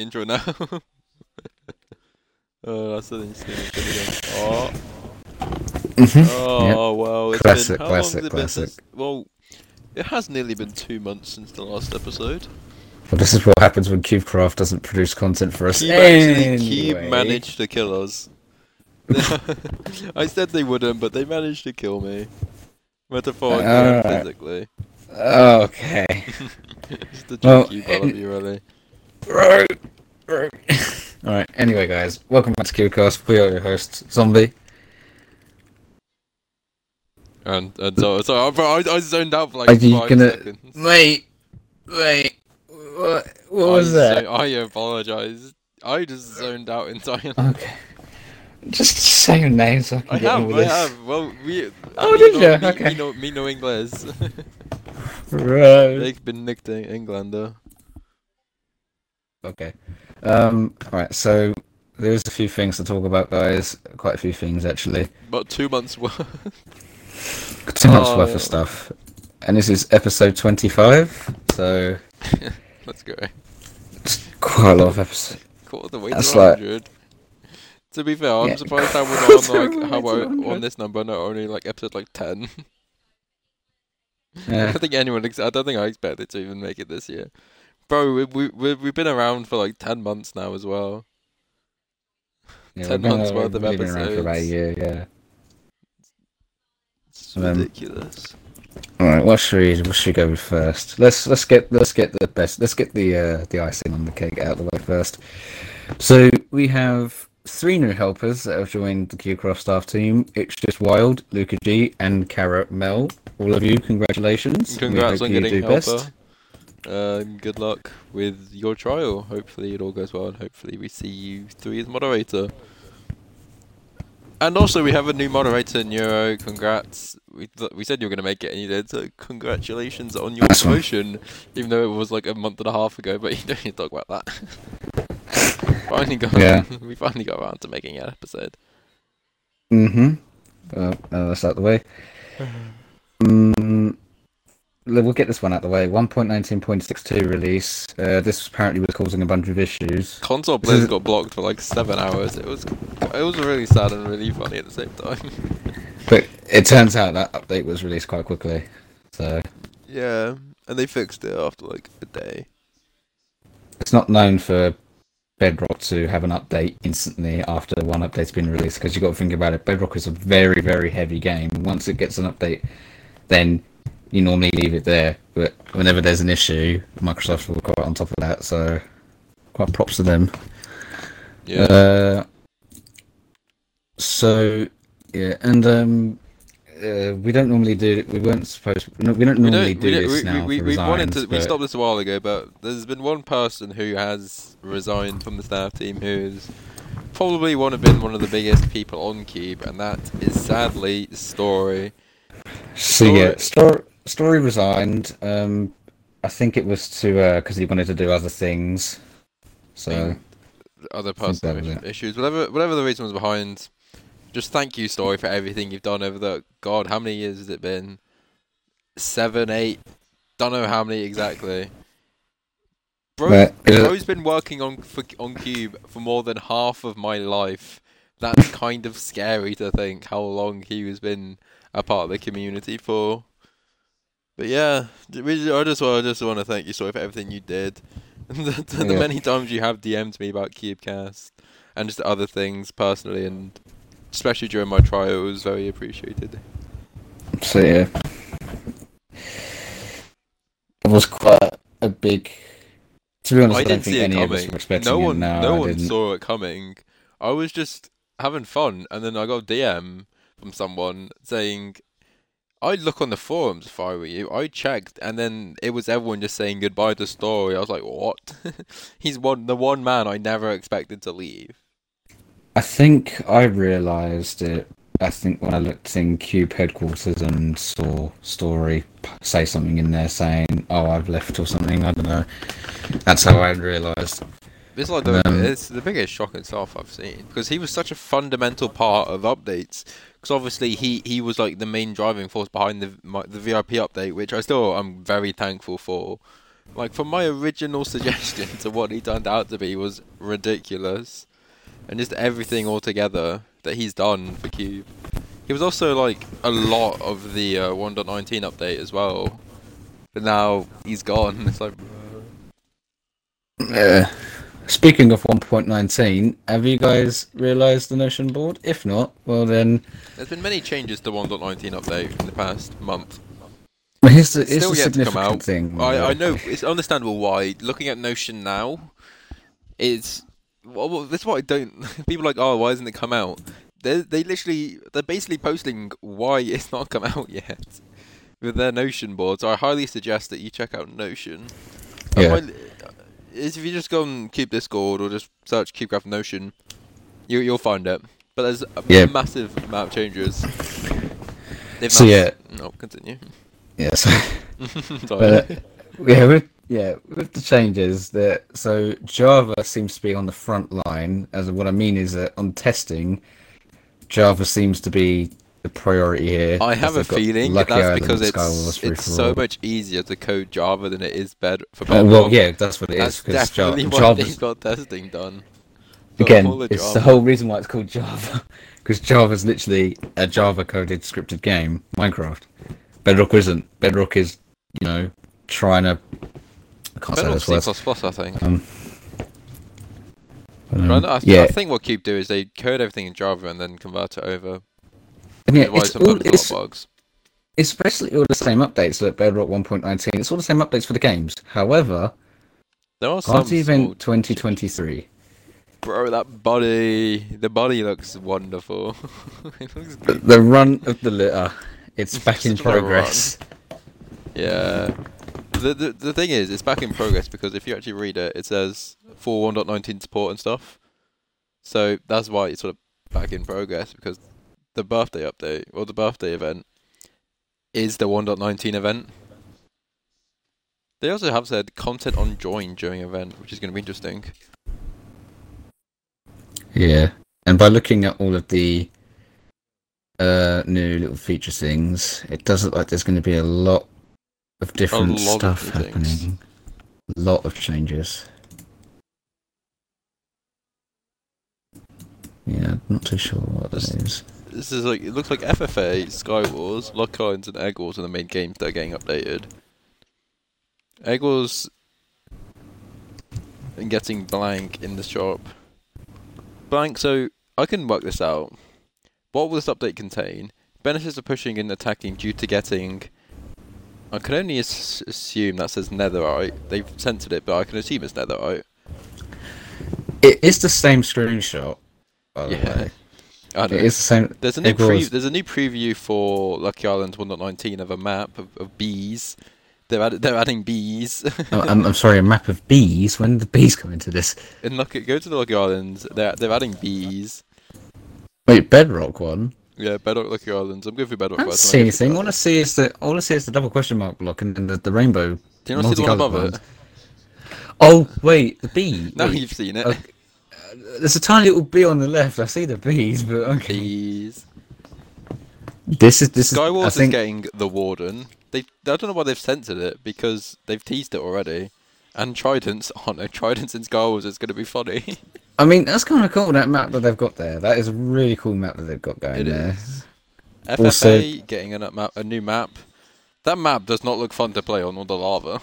intro now. oh, that's an insane. Oh, Mhm. oh well. It's Classic, been, how long classic, it been classic. since- well, it has nearly been two months since the last episode. Well, this is what happens when CubeCraft doesn't produce content for us. Cube actually, Cube managed to kill us. I said they wouldn't, but they managed to kill me. Metaphorically and Alright. physically. Okay. Just the Well, you of you, really. Right. Right. Alright, anyway, guys, welcome back to CubeCast. We are your hosts, Zombie. And, and so, so I, I, I zoned out for like Are you five gonna- seconds. Wait, wait. What, what I was that? zo- I apologize. I just zoned out entirely. Okay. Just say your name so I can I get on have, with I this. have. Well, we. Oh, me did know- ya? Me, Okay. me know, me know English. Right. They've been nicked in Englander. Okay. Um, alright, so there's a few things to talk about, guys. Quite a few things, actually. About two months worth. Two months Oh, worth of stuff. And this is episode 25, so Let's go. it's quite a lot of episodes. Quarter the way That's to like- To be fair, I'm Yeah. surprised how we're on like how I, 100. on this number, not only like episode like 10. I don't think anyone. Ex- I don't think I expected to even make it this year, bro. We we we- we've been around for like ten months now as well. yeah 10 we've been- months worth of we've been around for about a episodes. year, yeah. It's Um, ridiculous. Alright, what should we what should we go with first? Let's let's get let's get the best let's get the uh, the icing on the cake out of the way first. So we have three new helpers that have joined the CubeCraft staff team. It's just Wild, Luca G, and Carrot Mel. All of you, congratulations. Congrats on getting helper. best. Um, good luck with your trial. Hopefully it all goes well, and hopefully we see you three as moderator. And also we have a new moderator, Neuro. Congrats. We th- we said you were gonna make it, and you did. So congratulations on your Nice one. promotion, even though it was like a month and a half ago. But you don't need to talk about that. finally got Yeah. we finally got around to making an episode. Mm-hmm. Uh, uh, that's out the way. Mm, we'll get this one out the way. 1.19.62 release. Uh, this apparently was causing a bunch of issues. Console is- got blocked for like seven hours. It was it was really sad and really funny at the same time. But it turns out that update was released quite quickly. So yeah, and they fixed it after like a day. it's not known for Bedrock to have an update instantly after one update's been released because you've got to think about it. Bedrock is a very, very heavy game. Once it gets an update, then you normally leave it there. But whenever there's an issue, Microsoft will quite on top of that. So quite props to them. Yeah. Uh, so yeah, and um, uh, we don't normally do. We weren't supposed. No, we don't we normally don't, do we, don't, this we, now. we, for we, we wanted resigns, to, we stopped this a while ago, but there's been one person who has resigned from the staff team who's probably one of been one of the biggest people on Cube, and that is sadly Story. So yeah, story story resigned. Um, I think it was to because he wanted to do other things. So Thing- Other personal was is- it. issues, whatever whatever the reason was behind. Just thank you, Story, for everything you've done over the God. How many years has it been? Seven, eight. Don't know how many exactly. Bro, But, uh, Bro's been working on for, on Cube for more than half of my life. That's kind of scary to think how long he has been a part of the community for. But yeah, we- I just I just want to thank you, Story, for everything you did. the, the, the Yeah. many times you have DM'd me about CubeCast and just other things personally, and especially during my trial, it was very appreciated. so yeah, it was quite a big. To be honest, I I, didn't think see it any of us coming. No one, No, no one saw it coming. I was just having fun, and then I got a DM from someone saying, "I'd look on the forums if I were you." I checked, and then it was everyone just saying goodbye to Story. I was like, "What?" He's one, the one man I never expected to leave. I think I realised it. I think when I looked in Cube headquarters and saw Story say something in there saying, "Oh, I've left" or something. I don't know. That's how I realised. It's like the, Um, it's the biggest shock itself I've seen because he was such a fundamental part of updates. Because obviously he, he was like the main driving force behind the my, the VIP update, which I still I'm very thankful for. Like, from my original suggestion to what he turned out to be was ridiculous. And just everything altogether that he's done for Cube. He was also, like, a lot of the uh, 1.19 update as well. But now he's gone. It's like, Uh, speaking of 1.19, have you guys realised the Notion board? If not, well then, there's been many changes to 1.19 update in the past month. here's the, here's Still yet to come significant out. thing. I, I know it's understandable why. Looking at Notion now, it's well, that's what I don't. People are like, oh, why hasn't it come out? They they literally they're basically posting why it's not come out yet with their Notion board. So I highly suggest that you check out Notion. Yeah. is if you just go and keep Discord or just search CubeCraft Notion, you you'll find it. But there's a Yeah. massive amount of changes. They've So, yeah. no, continue. Yes. Sorry. But, uh, yeah, with yeah, with the changes that so Java seems to be on the front line. As what I mean is that on testing, Java seems to be the priority here. I have a feeling that's Island, because it's it's so much easier to code Java than it is bed for Uh, Bedrock. well, yeah, that's what it is that's because definitely Java, why Java's got testing done. Again, it's the whole reason why it's called Java because Java's literally a Java coded scripted game, Minecraft. Bedrock isn't. Bedrock is, you know, trying to. I can't say C++. I think. Um, um, I, I, yeah, I think what Cube do is they code everything in Java and then convert it over. And yeah, it's all, it's, a lot of bugs. it's basically all the same updates that Bedrock 1.19. It's all the same updates for the games. However, There are some Party Event 2023. Bro, that body, the body looks wonderful. it looks The, run of the litter. It's back in It's progress. Yeah. The, the the thing is, it's back in progress because if you actually read it, it says for 1.19 support and stuff. So that's why it's sort of back in progress because the birthday update or the birthday event is the 1.19 event. They also have said content on join during event, which is going to be interesting. Yeah, and by looking at all of the uh, new little feature things, it does look like there's going to be a lot of different lot of stuff things. happening. A lot of changes. Yeah, not too sure what that is. This is like it looks like FFA, Skywars, Lucky Islands, and Egg Wars are the main games that are getting updated. Egg Wars and getting blank in the shop. Blank, so I can work this out. What will this update contain? Benefits of pushing and attacking due to getting. I can only as- assume that says netherite. They've censored it, but I can assume it's netherite. It is the same screenshot. By the Yeah. way. I don't It is the same. There's a new Egg pre- there's a new preview for Lucky Island 1.19 of a map of, of bees. They're add- they're adding bees. Oh, I'm, I'm sorry, a map of bees. When did the bees come into this? In Lucky, go to the Lucky Islands. They're they're adding bees. Wait, Bedrock one. Yeah, Bedrock Lucky Islands. I'm going for Bedrock I don't see and then go for anything. All I see is the all I see is the double question mark block and then the, the rainbow. Do you not see the one above it? Oh wait, the bee. Now Wait, you've seen it. okay. There's a tiny little bee on the left. I see the bees, but okay. Bees. This is this is. Skywars is think getting the Warden. They I don't know why they've censored it because they've teased it already. And Tridents, oh no, Tridents in Skywars is going to be funny. I mean that's kind of cool. That map that they've got there. That is a really cool map that they've got going It there. is. Also- FFA getting a map, a new map. That map does not look fun to play on all the lava.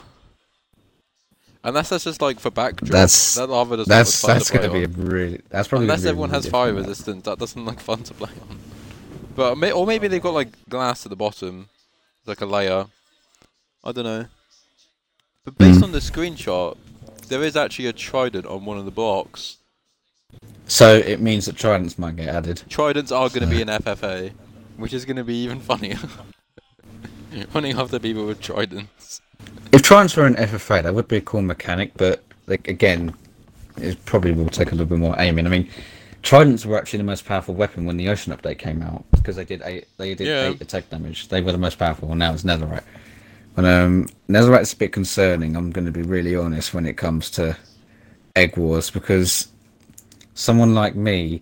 Unless that's just like for backdrop. That's- that lava does That's that's to to be a on. really. That's probably. Unless gonna everyone really has fire map. resistance, that doesn't look fun to play on. But may, or maybe they've got like glass at the bottom, like a layer. I don't know. But based Hmm. on the screenshot, there is actually a trident on one of the blocks. So it means that tridents might get added. Tridents are going to be an FFA, which is going to be even funnier. Running after people with tridents. If tridents were an FFA, that would be a cool mechanic, but like again, it probably will take a little bit more aiming. I mean, tridents were actually the most powerful weapon when the Ocean update came out because they did eight. They did Yeah. eight attack damage. They were the most powerful. and Now it's Netherite. But um, Netherite's a bit concerning. I'm going to be really honest when it comes to Egg Wars because someone like me,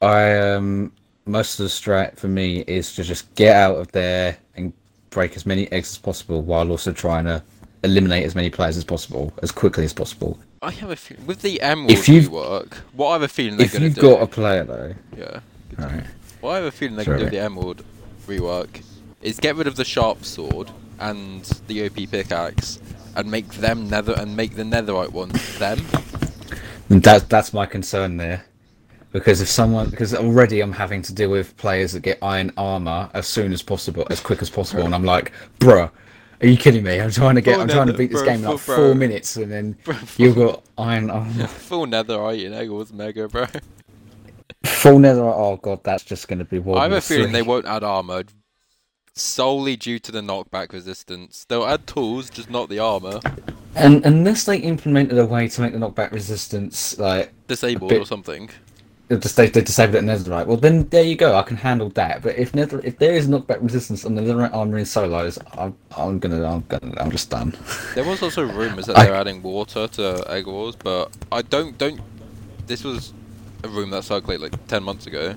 I um, most of the strat for me is to just get out of there and break as many eggs as possible while also trying to eliminate as many players as possible as quickly as possible. I have a feeling with the Emerald If you've- rework. What I have a feeling they're gonna do. If you've got a player though, Yeah. right? What I have a feeling they're gonna do the Emerald rework is get rid of the sharp sword and the OP pickaxe and make them nether and make the netherite ones them. And that that's my concern there. Because if someone, because already I'm having to deal with players that get iron armor as soon as possible, as quick as possible, and I'm like, bruh, are you kidding me? I'm trying to get, Full I'm trying to beat this bro, game in like full- four minutes, and then Bro, you've got iron armor, Full netherite in Eggles Mega, bro. full nether. Oh god, that's just going to be World I have a feeling they won't add armor solely due to the knockback resistance. They'll add tools, just not the armor. And unless they implemented a way to make the knockback resistance like Disabled bit- or something. If the state they disabled it in netherite, well then there you go. I can handle that. But if nether, if there is knockback resistance on the netherite armor in solos, I'm, I'm gonna, I'm gonna, I'm just done. There was also rumours that I- they're adding water to Egg Wars, but I don't don't. This was a rumour that circulated like ten months ago.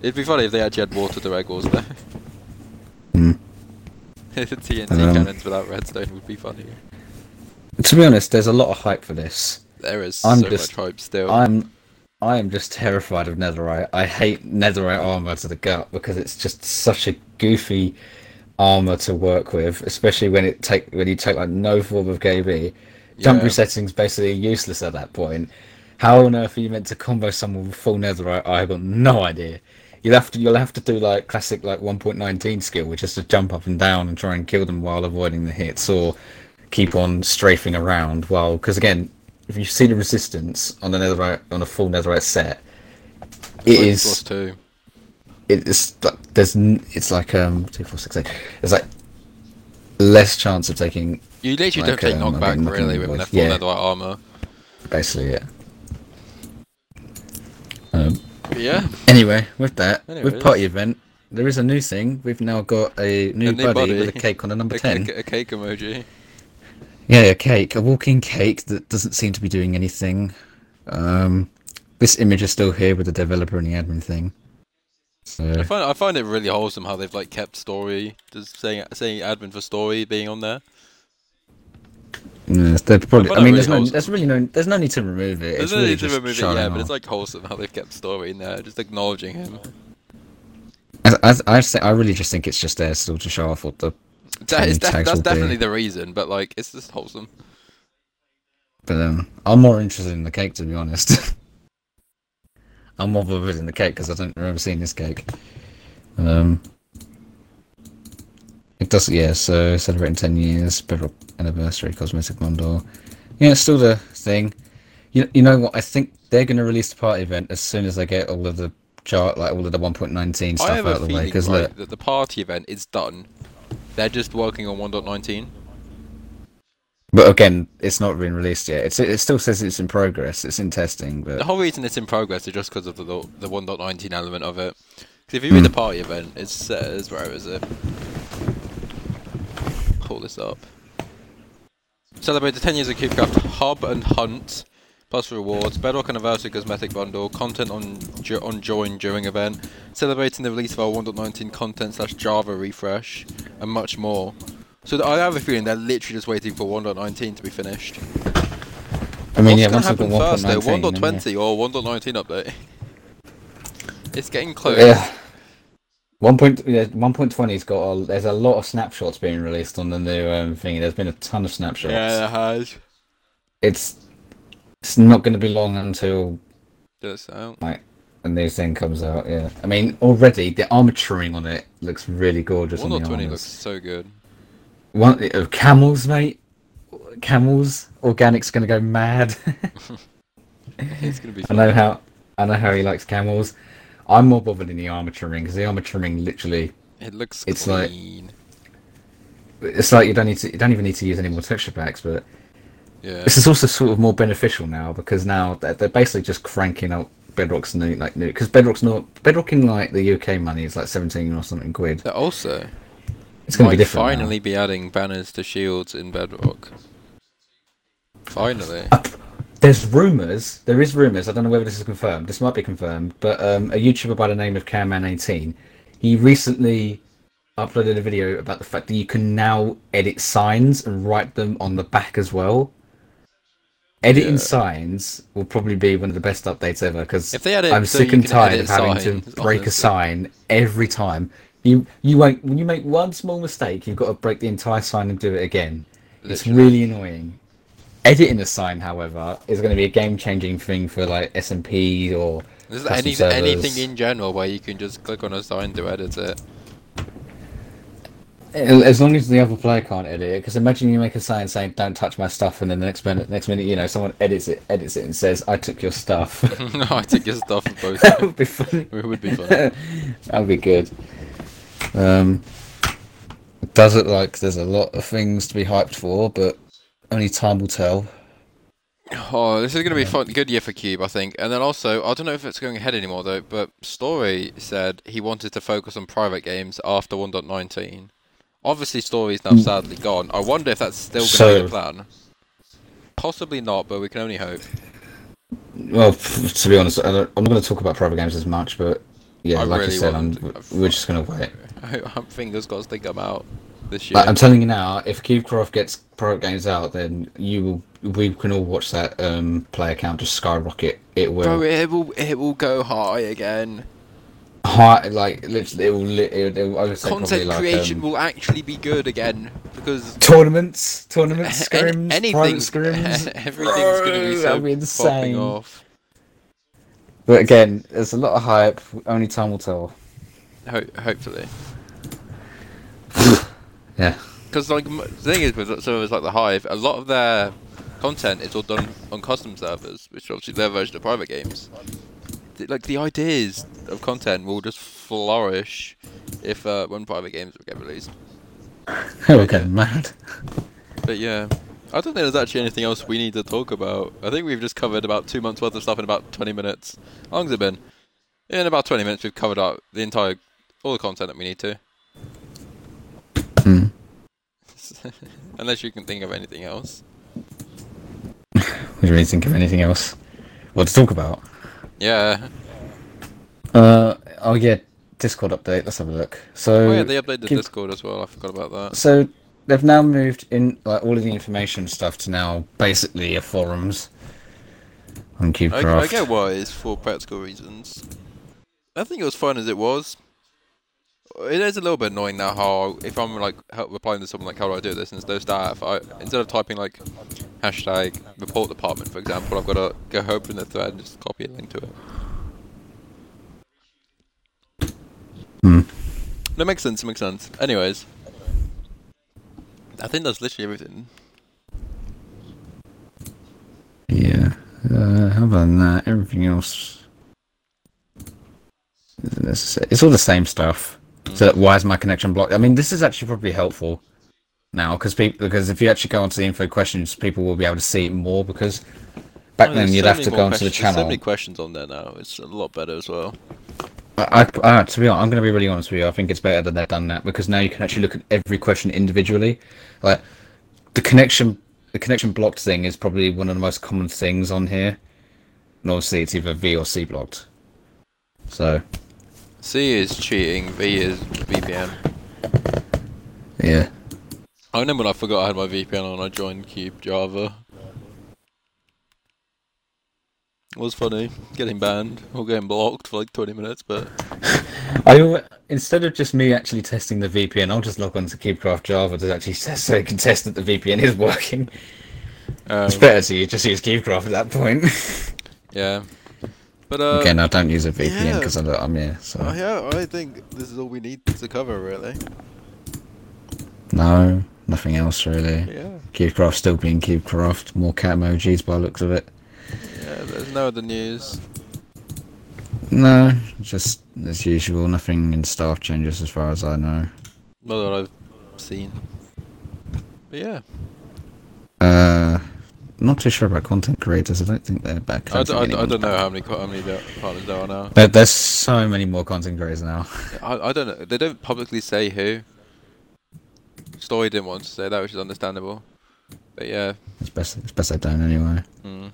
It'd be funny if they actually had water to Egg Wars though. TNT Um, cannons without redstone would be funny. To be honest, there's a lot of hype for this. There is I'm so just- much hype still. I'm I am just terrified of netherite. I hate netherite armor to the gut because it's just such a goofy armor to work with, especially when it take when you take like no form of KB. Jump Yeah. resetting's basically useless at that point. How on earth are you meant to combo someone with full netherite? I have got no idea. You'll have to you'll have to do like classic like 1.19 skill, which is to jump up and down and try and kill them while avoiding the hits, or keep on strafing around. Well, because again, if you see the resistance on the netherite on a full netherite set, it is Plus two. it's like there's it's like um two four six eight. There's like less chance of taking You literally Like, don't take um, I knockback mean, really with full yeah. netherite armor. basically it. Um, yeah, anyway, with that, with party event, there is a new thing. We've now got a new, A new buddy, buddy. with a cake on the number a ten. cake, a cake emoji. Yeah, a cake, a walking cake that doesn't seem to be doing anything. Um, this image is still here with the developer and the admin thing. So I find I find it really wholesome how they've like kept story, just saying saying admin for story being on there. yeah, they're probably. find I mean, really there's no, there's really no, there's no need to remove it. There's it's no really need to remove it, yeah, but it's like wholesome how they've kept story in there, just acknowledging him. I, I, I, say, I really just think it's just there still to show off what the. That is def- that's be. definitely the reason, but like it's just wholesome. But um, I'm more interested in the cake to be honest. I'm more bothered in the cake because I don't remember seeing this cake. Um, it does, yeah. So celebrating 10 years, Bedrock anniversary, cosmetic bundle. Yeah, it's still the thing. You, you know what? I think they're going to release the party event as soon as they get all of the chart, like all of the 1.19 stuff out of the way. Because right, look, that the party event is done. They're just working on 1.19. but again, it's not been released yet. It's, it still says it's in progress. It's in testing, But The whole reason it's in progress is just because of the the 1.19 element of it. 'Cause if you read Hmm. the party event, it says where is it? Pull this up. Celebrate the 10 years of CubeCraft Hub and Hunt, plus rewards, Bedrock Anniversary Cosmetic Bundle, content on on join during event, celebrating the release of our 1.19 content slash Java refresh, and much more. So th- I have a feeling they're literally just waiting for 1.19 to be finished. I mean, What's yeah, I've got happen first though? 1.19, then, yeah. 1.20 or 1.19 update? It's getting close. Yeah. One point, yeah, one point twenty's got. A, there's a lot of snapshots being released on the new um, thing. There's been a ton of snapshots. Yeah, it has. It's it's not going to be long until Just out. like a new thing comes out. Yeah, I mean already the armaturing on it looks really gorgeous. on the 1.20 armors. looks so good. One uh, camels, mate. Camels. Organic's going to go mad. It's gonna be I know how. I know how he likes camels. I'm more bothered in the armaturing because the armaturing literally It looks It's like- it's like you don't need to you don't even need to use any more texture packs but yeah. this is also sort of more beneficial now because now they're, they're basically just cranking out bedrock's new like new because bedrock's not bedrock in like the uk money is like 17 or something quid They're also it's going to be different now. finally be adding banners to shields in Bedrock. Finally. there's rumors there is rumors i don't know whether this is confirmed this might be confirmed but um, a youtuber by the name of camman18 he recently uploaded a video about the fact that you can now edit signs and write them on the back as well. Editing Yeah. signs will probably be one of the best updates ever because If they had I'm sick and tired of having signs, to break a sign every time. You you won't when you make one small mistake, you've got to break the entire sign and do it again. It's really annoying. Editing a sign, however, is going to be a game-changing thing for like SMP or any, servers. anything in general where you can just click on a sign to edit it. As long as the other player can't edit it, because imagine you make a sign saying "Don't touch my stuff," and then the next minute, next minute, you know, someone edits it, edits it, and says, "I took your stuff." no, I took your stuff and both. that would be funny. It would be fun. that would be good. Um, it does look like there's a lot of things to be hyped for, but only time will tell. Oh, this is going to be fun. Good year for Cube, I think. And then also, I don't know if it's going ahead anymore though. But Story said he wanted to focus on private games after 1.19. Obviously, Story's now sadly gone. I wonder if that's still going to be the plan. Possibly not, but we can only hope. Well, to be honest, I don't, I'm not going to talk about private games as much, but yeah, I like really I said, I'm, want- we're just going to wait. I'm fingers crossed they come out this year. Like, I'm telling you now, if CubeCraft gets private games out, then you will. We can all watch that um, player count just skyrocket. It will. Bro, it will it will go high again. High, like literally, it will. It, it, I would say Content like, creation um, will actually be good again because tournaments, tournaments, scrims, anything, private scrims. everything's going to be so be insane. off. But again, there's a lot of hype. Only time will tell. Ho- hopefully. Yeah. Because like the thing is with some servers like the Hive, a lot of their content is all done on custom servers, which are obviously their version of private games. Like the ideas of content will just flourish if uh, when private games get released. We're going mad. But yeah, I don't think there's actually anything else we need to talk about. I think we've just covered about two months worth of stuff in about 20 minutes. How long's it been? In about 20 minutes, we've covered up the entire all the content that we need to. Hmm. Unless you can think of anything else. We really think of anything else. What to talk about? Yeah. Uh oh yeah, Discord update. Let's have a look. So Oh yeah, they updated keep- Discord as well. I forgot about that. So they've now moved in like all of the information stuff to now basically a forums on I, CubeCraft. I get why it's for practical reasons. I think it was fun as it was. It is a little bit annoying now how if I'm like replying to someone like how do I do this instead of staff, I instead of typing like hashtag report department for example, I've got to go open the thread and just copy a link to it. Hmm. That makes sense. It makes sense. Anyways, I think that's literally everything. Yeah. Uh, how about that? Everything else. isn't necessary. It's all the same stuff. So why is my connection blocked? I mean, this is actually probably helpful now because people because if you actually go onto the info questions, people will be able to see it more because back Oh, then you'd so have to go onto the channel. There's so many questions on there now. It's a lot better as well. I, I, I- to be honest, I'm going to be really honest with you. I think it's better that they've done that because now you can actually look at every question individually. Like the connection, the connection blocked thing is probably one of the most common things on here. And obviously, it's either V or C blocked. So C is cheating. V is VPN. yeah, I remember when I forgot I had my VPN on. I joined Cube Java. It was funny getting banned or getting blocked for like 20 minutes, but I instead of just me actually testing the VPN, I'll just log on to CubeCraft Java to actually test so I can test that the VPN is working. um, It's better to just use CubeCraft at that point. yeah. But uh, Again, I don't use a VPN yeah. because I'm here. So uh, yeah, I think this is all we need to cover, really. no, nothing else really. Yeah, CubeCraft still being CubeCraft. More cat emojis by the looks of it. yeah. There's no other news. No, just as usual. Nothing in staff changes as far as I know. Not that I've seen. But yeah, Uh, not too sure about content creators. I don't think they're back. I, d- I, d- I don't know how many how many partners there are now. There, there's so many more content creators now. I, I don't know. They don't publicly say who. Story didn't want to say that, which is understandable. But yeah. It's best. It's best they don't anyway. Mm.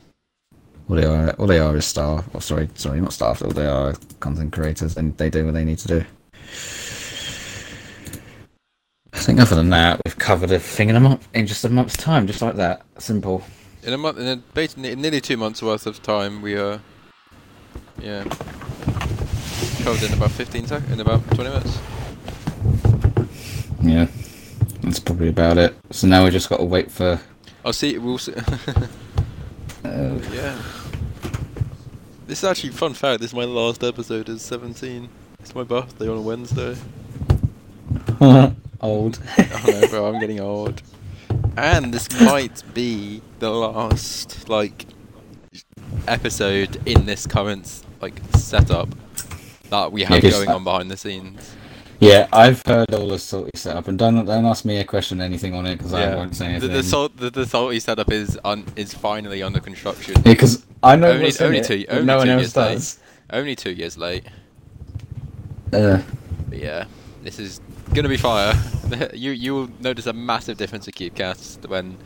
All they are, all they are is staff. Oh, sorry, sorry, not staff. All they are content creators, and they do what they need to do. I think other than that, we've covered everything in a month, in just a month's time, just like that. Simple. In a month, in a, basically in nearly two months worth of time, we uh, yeah, covered in about fifteen seconds, in about twenty minutes. Yeah, that's probably about it. So now we just got to wait for. I'll see. We'll see. Uh, yeah. This is actually fun fact. This is my last episode. Is seventeen. It's my birthday on a Wednesday. old. oh no, bro, I'm getting old. And this might be the last like episode in this current like setup that we have 'cause going on behind the scenes. Yeah, I've heard all the salty setup, and don't don't ask me a question, anything on it, because I won't say the, anything. the, salt, the, the salty setup is un, is finally under construction. Yeah, because I know Only- what's in only it, two- but only no two one else years late. does. Only two years late. Uh, But yeah, this is gonna be fire. you you will notice a massive difference in Cubecast when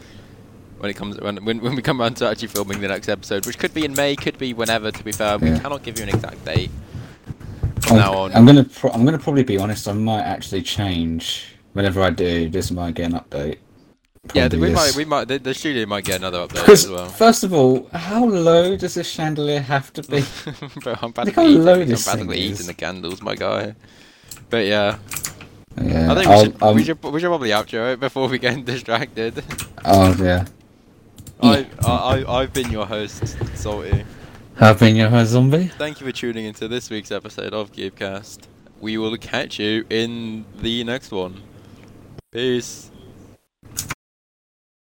when it comes when, when when we come around to actually filming the next episode, which could be in May, could be whenever. To be fair, we Yeah. cannot give you an exact date from I'm, now on. I'm gonna pro- I'm gonna probably be honest. I might actually change whenever I do. This might get an update. yeah, we this. might we might the, the studio might get another update as well. first of all, how low does this chandelier have to be? Bro, I'm Look how eating, low I'm this thing eating is. the candles, my guy. But yeah, yeah, I think we should, um, we should we should probably outro it before we get distracted. Oh yeah. I, I I I've been your host, Salty. I've been your host, zombie. Thank you for tuning into this week's episode of Cubecast. We will catch you in the next one. Peace.